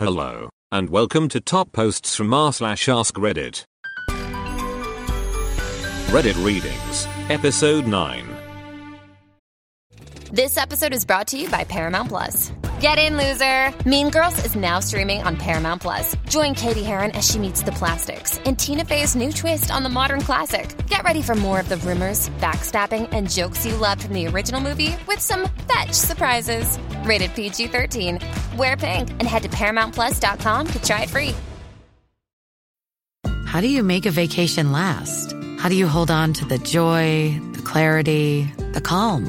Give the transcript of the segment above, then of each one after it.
Hello, and welcome to Top Posts from r slash Ask Reddit. Reddit Readings, Episode 9. This episode is brought to you by Paramount Plus. Get in, loser! Mean Girls is now streaming on Paramount Plus. Join Cady Heron as she meets the plastics in Tina Fey's new twist on the modern classic. Get ready for more of the rumors, backstabbing, and jokes you loved from the original movie with some fetch surprises. Rated PG 13. Wear pink and head to ParamountPlus.com to try it free. How do you make a vacation last? How do you hold on to the joy, the clarity, the calm?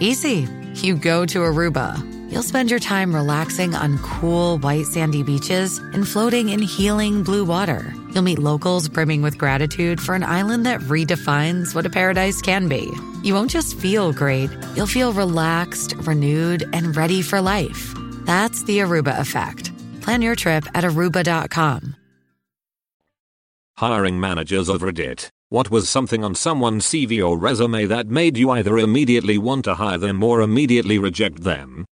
Easy. You go to Aruba. You'll spend your time relaxing on cool, white, sandy beaches and floating in healing blue water. You'll meet locals brimming with gratitude for an island that redefines what a paradise can be. You won't just feel great, you'll feel relaxed, renewed, and ready for life. That's the Aruba effect. Plan your trip at aruba.com. Hiring managers of Reddit. What was something on someone's CV or resume that made you either immediately want to hire them or immediately reject them?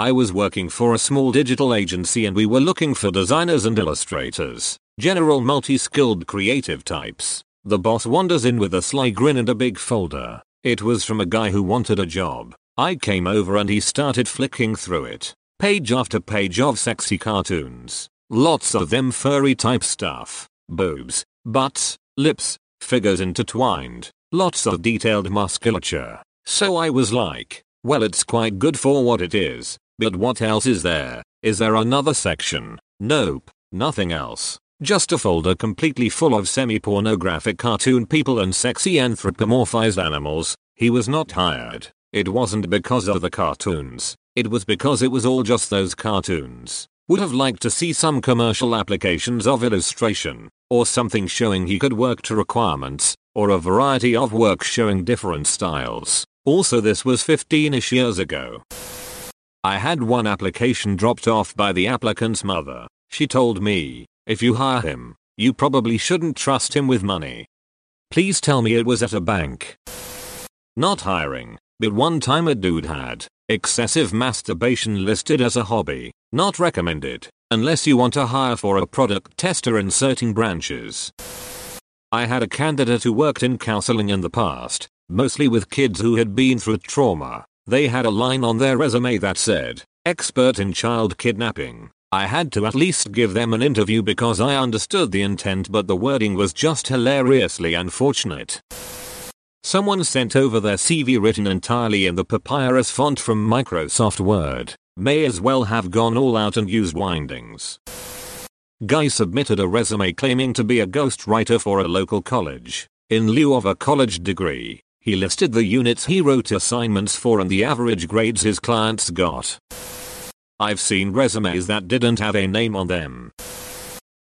I was working for a small digital agency and we were looking for designers and illustrators, general multi-skilled creative types. The boss wanders in with a sly grin and a big folder. It was from a guy who wanted a job. I came over and he started flicking through it. Page after page of sexy cartoons. Lots of them furry type stuff. Boobs, butts, lips, figures intertwined. Lots of detailed musculature. So I was like, well it's quite good for what it is. But what else is there? Is there another section? Nope, nothing else. Just a folder completely full of semi-pornographic cartoon people and sexy anthropomorphized animals. He was not hired. It wasn't because of the cartoons. It was because it was all just those cartoons. Would have liked to see some commercial applications of illustration, or something showing he could work to requirements, or a variety of work showing different styles. Also this was 15ish years ago. I had one application dropped off by the applicant's mother. She told me, if you hire him, you probably shouldn't trust him with money. Please tell me it was at a bank. Not hiring, but one time a dude had excessive masturbation listed as a hobby. Not recommended, unless you want to hire for a product tester in certain branches. I had a candidate who worked in counseling in the past, mostly with kids who had been through trauma. They had a line on their resume that said, expert in child kidnapping. I had to at least give them an interview because I understood the intent but the wording was just hilariously unfortunate. Someone sent over their CV written entirely in the papyrus font from Microsoft Word. May as well have gone all out and used Wingdings. Guy submitted a resume claiming to be a ghostwriter for a local college. In lieu of a college degree, he listed the units he wrote assignments for and the average grades his clients got. I've seen resumes that didn't have a name on them.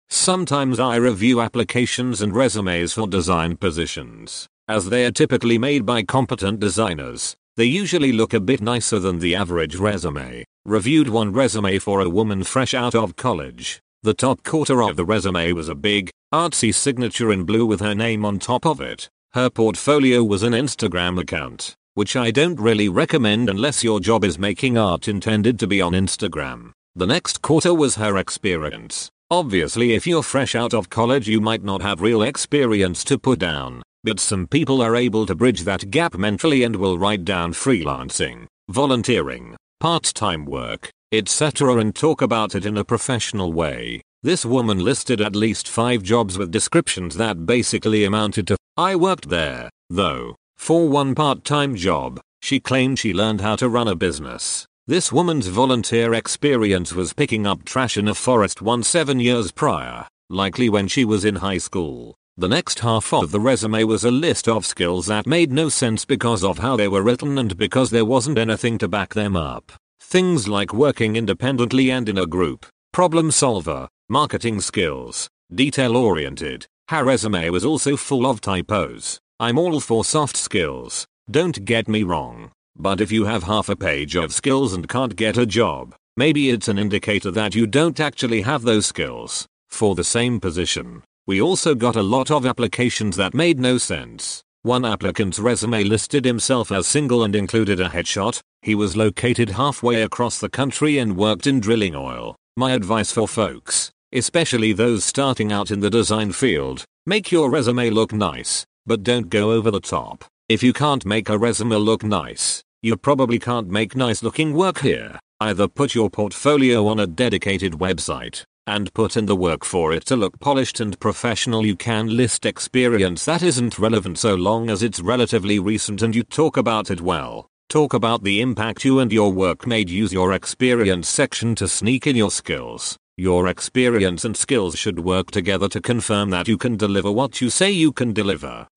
Sometimes I review applications and resumes for design positions, as they are typically made by competent designers. They usually look a bit nicer than the average resume. Reviewed one resume for a woman fresh out of college. The top quarter of the resume was a big, artsy signature in blue with her name on top of it. Her portfolio was an Instagram account, which I don't really recommend unless your job is making art intended to be on Instagram. The next quarter was her experience. Obviously if you're fresh out of college you might not have real experience to put down, but some people are able to bridge that gap mentally and will write down freelancing, volunteering, part-time work, etc. and talk about it in a professional way. This woman listed at least 5 jobs with descriptions that basically amounted to, I worked there, though, for one part-time job, she claimed she learned how to run a business. This woman's volunteer experience was picking up trash in a forest one 7 years prior, likely when she was in high school. The next half of the resume was a list of skills that made no sense because of how they were written and because there wasn't anything to back them up. Things like working independently and in a group, problem solver, marketing skills, detail oriented. Her resume was also full of typos. I'm all for soft skills, don't get me wrong. But if you have half a page of skills and can't get a job, maybe it's an indicator that you don't actually have those skills. For the same position, we also got a lot of applications that made no sense. One applicant's resume listed himself as single and included a headshot. He was located halfway across the country and worked in drilling oil. My advice for folks, especially those starting out in the design field, make your resume look nice, but don't go over the top. If you can't make a resume look nice, you probably can't make nice looking work here. Either put your portfolio on a dedicated website and put in the work for it to look polished and professional. You can list experience that isn't relevant so long as it's relatively recent and you talk about it well. Talk about the impact you and your work made. Use your experience section to sneak in your skills. Your experience and skills should work together to confirm that you can deliver what you say you can deliver.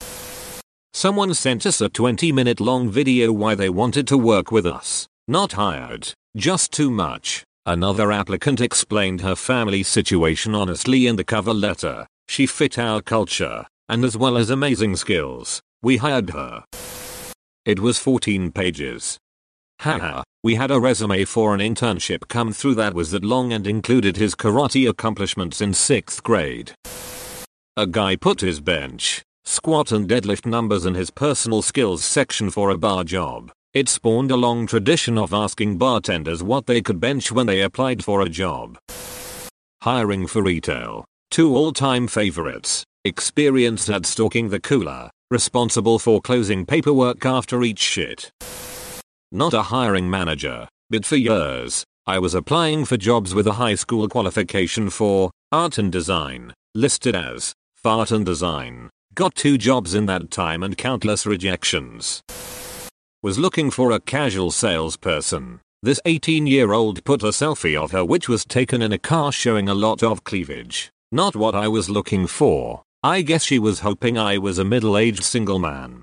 Someone sent us a 20 minute long video why they wanted to work with us. Not hired, just too much. Another applicant explained her family situation honestly in the cover letter. She fit our culture, and as well as amazing skills, we hired her. It was 14 pages. Haha, we had a resume for an internship come through that was that long and included his karate accomplishments in 6th grade. A guy put his bench, squat and deadlift numbers in his personal skills section for a bar job. It spawned a long tradition of asking bartenders what they could bench when they applied for a job. Hiring for retail. Two all-time favorites. Experienced at stalking the cooler. Responsible for closing paperwork after each shit. Not a hiring manager, but for years, I was applying for jobs with a high school qualification for art and design, listed as fart and design. Got two jobs in that time and countless rejections. Was looking for a casual salesperson. This 18 year old put a selfie of her which was taken in a car showing a lot of cleavage. Not what I was looking for. I guess she was hoping I was a middle aged single man.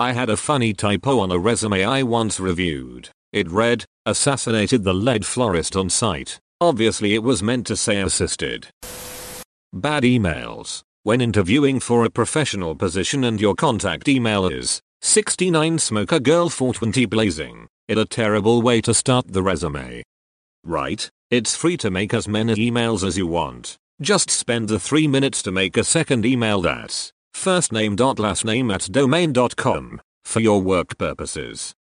I had a funny typo on a resume I once reviewed. It read, assassinated the lead florist on site. Obviously it was meant to say assisted. Bad emails. When interviewing for a professional position and your contact email is 69 smoker girl 420 blazing, it a terrible way to start the resume. Right, it's free to make as many emails as you want. Just spend the 3 minutes to make a second email that's first name last name at domain.com for your work purposes.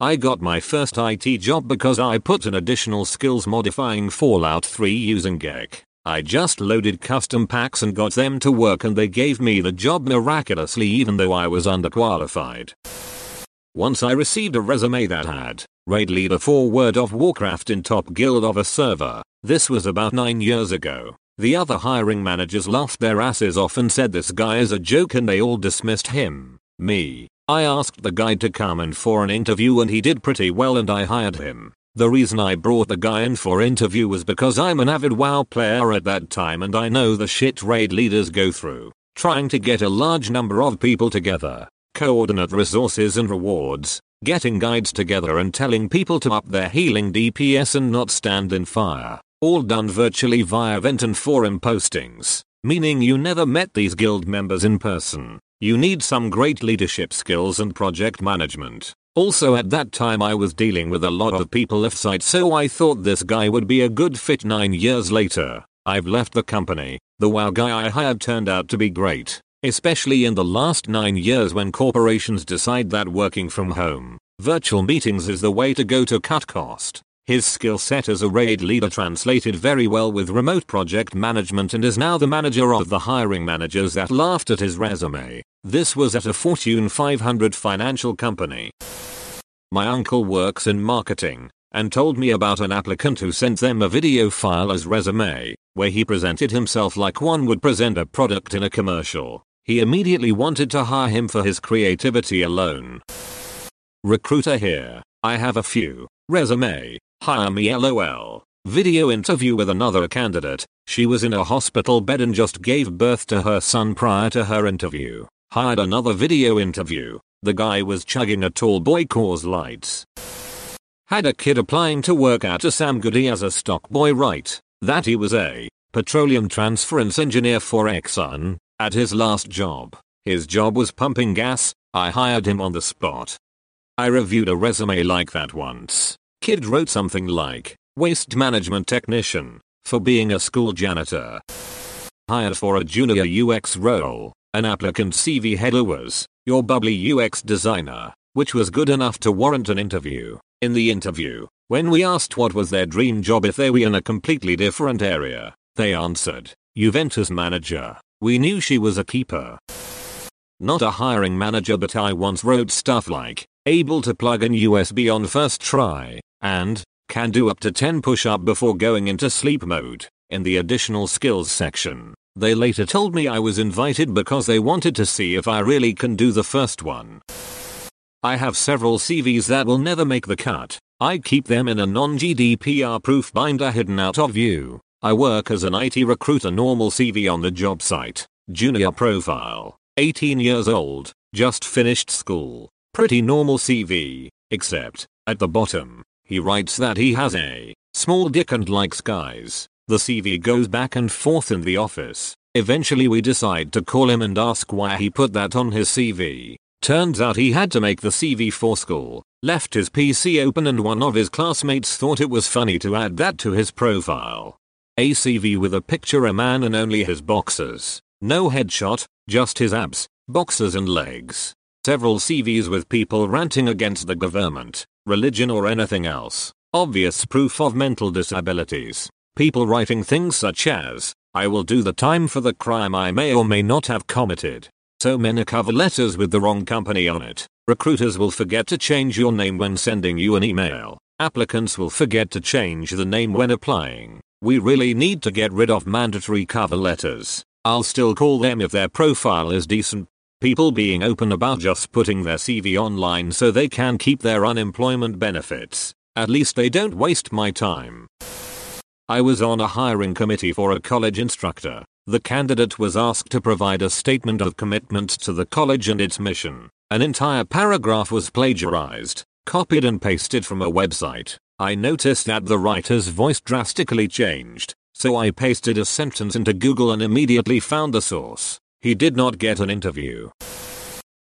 I got my first IT job because I put in additional skills modifying Fallout 3 using GECK. I just loaded custom packs and got them to work and they gave me the job miraculously even though I was underqualified. Once I received a resume that had raid leader for World of Warcraft in top guild of a server. This was about 9 years ago. The other hiring managers laughed their asses off and said this guy is a joke and they all dismissed him. Me. I asked the guy to come in for an interview and he did pretty well and I hired him. The reason I brought the guy in for interview was because I'm an avid WoW player at that time and I know the shit raid leaders go through. Trying to get a large number of people together, coordinate resources and rewards, getting guides together and telling people to up their healing DPS and not stand in fire. All done virtually via event and forum postings, meaning you never met these guild members in person. You need some great leadership skills and project management. Also at that time I was dealing with a lot of people off site so I thought this guy would be a good fit 9 years later. I've left the company. The WoW guy I hired turned out to be great, especially in the last 9 years when corporations decide that working from home, virtual meetings is the way to go to cut cost. His skill set as a raid leader translated very well with remote project management and is now the manager of the hiring managers that laughed at his resume. This was at a Fortune 500 financial company. My uncle works in marketing and told me about an applicant who sent them a video file as resume, where he presented himself like one would present a product in a commercial. He immediately wanted to hire him for his creativity alone. Recruiter here. I have a few. Resume. Hire me lol. Video interview with another candidate. She was in a hospital bed and just gave birth to her son prior to her interview. Hired another video interview. The guy was chugging a tall boy Coors Lights. Had a kid applying to work at a Sam Goody as a stock boy right, that he was a petroleum transference engineer for Exxon, at his last job. His job was pumping gas, I hired him on the spot. I reviewed a resume like that once. Kid wrote something like, waste management technician, for being a school janitor. Hired for a junior UX role, an applicant CV header was, your bubbly UX designer, which was good enough to warrant an interview. In the interview, when we asked what was their dream job if they were in a completely different area, they answered, Juventus manager. We knew she was a keeper. Not a hiring manager but I once wrote stuff like, able to plug in USB on first try, and, can do up to 10 push up before going into sleep mode. In the additional skills section, they later told me I was invited because they wanted to see if I really can do the first one. I have several CVs that will never make the cut. I keep them in a non-GDPR proof binder hidden out of view. I work as an IT recruiter normal CV on the job site. Junior profile. 18 years old. Just finished school. Pretty normal CV. Except, at the bottom, he writes that he has a small dick and likes guys. The CV goes back and forth in the office. Eventually we decide to call him and ask why he put that on his CV. Turns out he had to make the CV for school, left his PC open and one of his classmates thought it was funny to add that to his profile. A CV with a picture a man and only his boxers. No headshot, just his abs, boxers and legs. Several CVs with people ranting against the government, religion or anything else. Obvious proof of mental disabilities. People writing things such as, I will do the time for the crime I may or may not have committed. So many cover letters with the wrong company on it. Recruiters will forget to change your name when sending you an email. Applicants will forget to change the name when applying. We really need to get rid of mandatory cover letters. I'll still call them if their profile is decent. People being open about just putting their CV online so they can keep their unemployment benefits. At least they don't waste my time. I was on a hiring committee for a college instructor. The candidate was asked to provide a statement of commitment to the college and its mission. An entire paragraph was plagiarized, copied and pasted from a website. I noticed that the writer's voice drastically changed, so I pasted a sentence into Google and immediately found the source. He did not get an interview.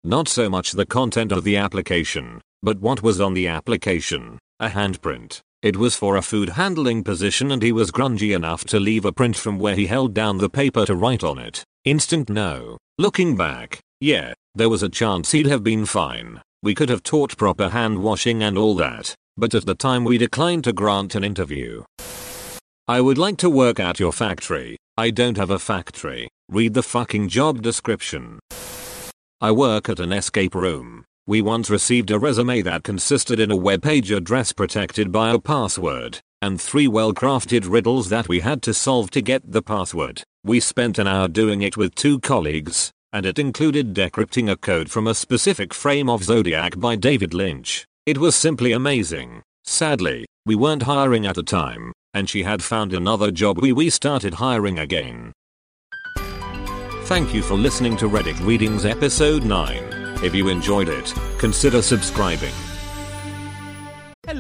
Not so much the content of the application, but what was on the application. A handprint. It was for a food handling position and he was grungy enough to leave a print from where he held down the paper to write on it. Instant no. Looking back, yeah, there was a chance he'd have been fine. We could have taught proper hand washing and all that, but at the time we declined to grant an interview. I would like to work at your factory. I don't have a factory. Read the fucking job description. I work at an escape room. We once received a resume that consisted in a web page address protected by a password, and three well-crafted riddles that we had to solve to get the password. We spent an hour doing it with two colleagues, and it included decrypting a code from a specific frame of Zodiac by David Lynch. It was simply amazing. Sadly, we weren't hiring at the time, and she had found another job we we started hiring again. Thank you for listening to Reddit Readings episode 9. If you enjoyed it, consider subscribing.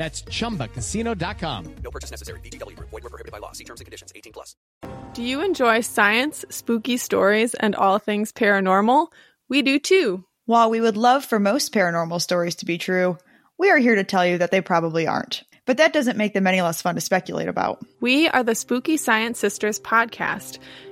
That's chumbacasino.com. No purchase necessary. VGW Group. Void were prohibited by law. See terms and conditions. 18 plus. Do you enjoy science, spooky stories, and all things paranormal? We do too. While we would love for most paranormal stories to be true, we are here to tell you that they probably aren't. But that doesn't make them any less fun to speculate about. We are the Spooky Science Sisters podcast.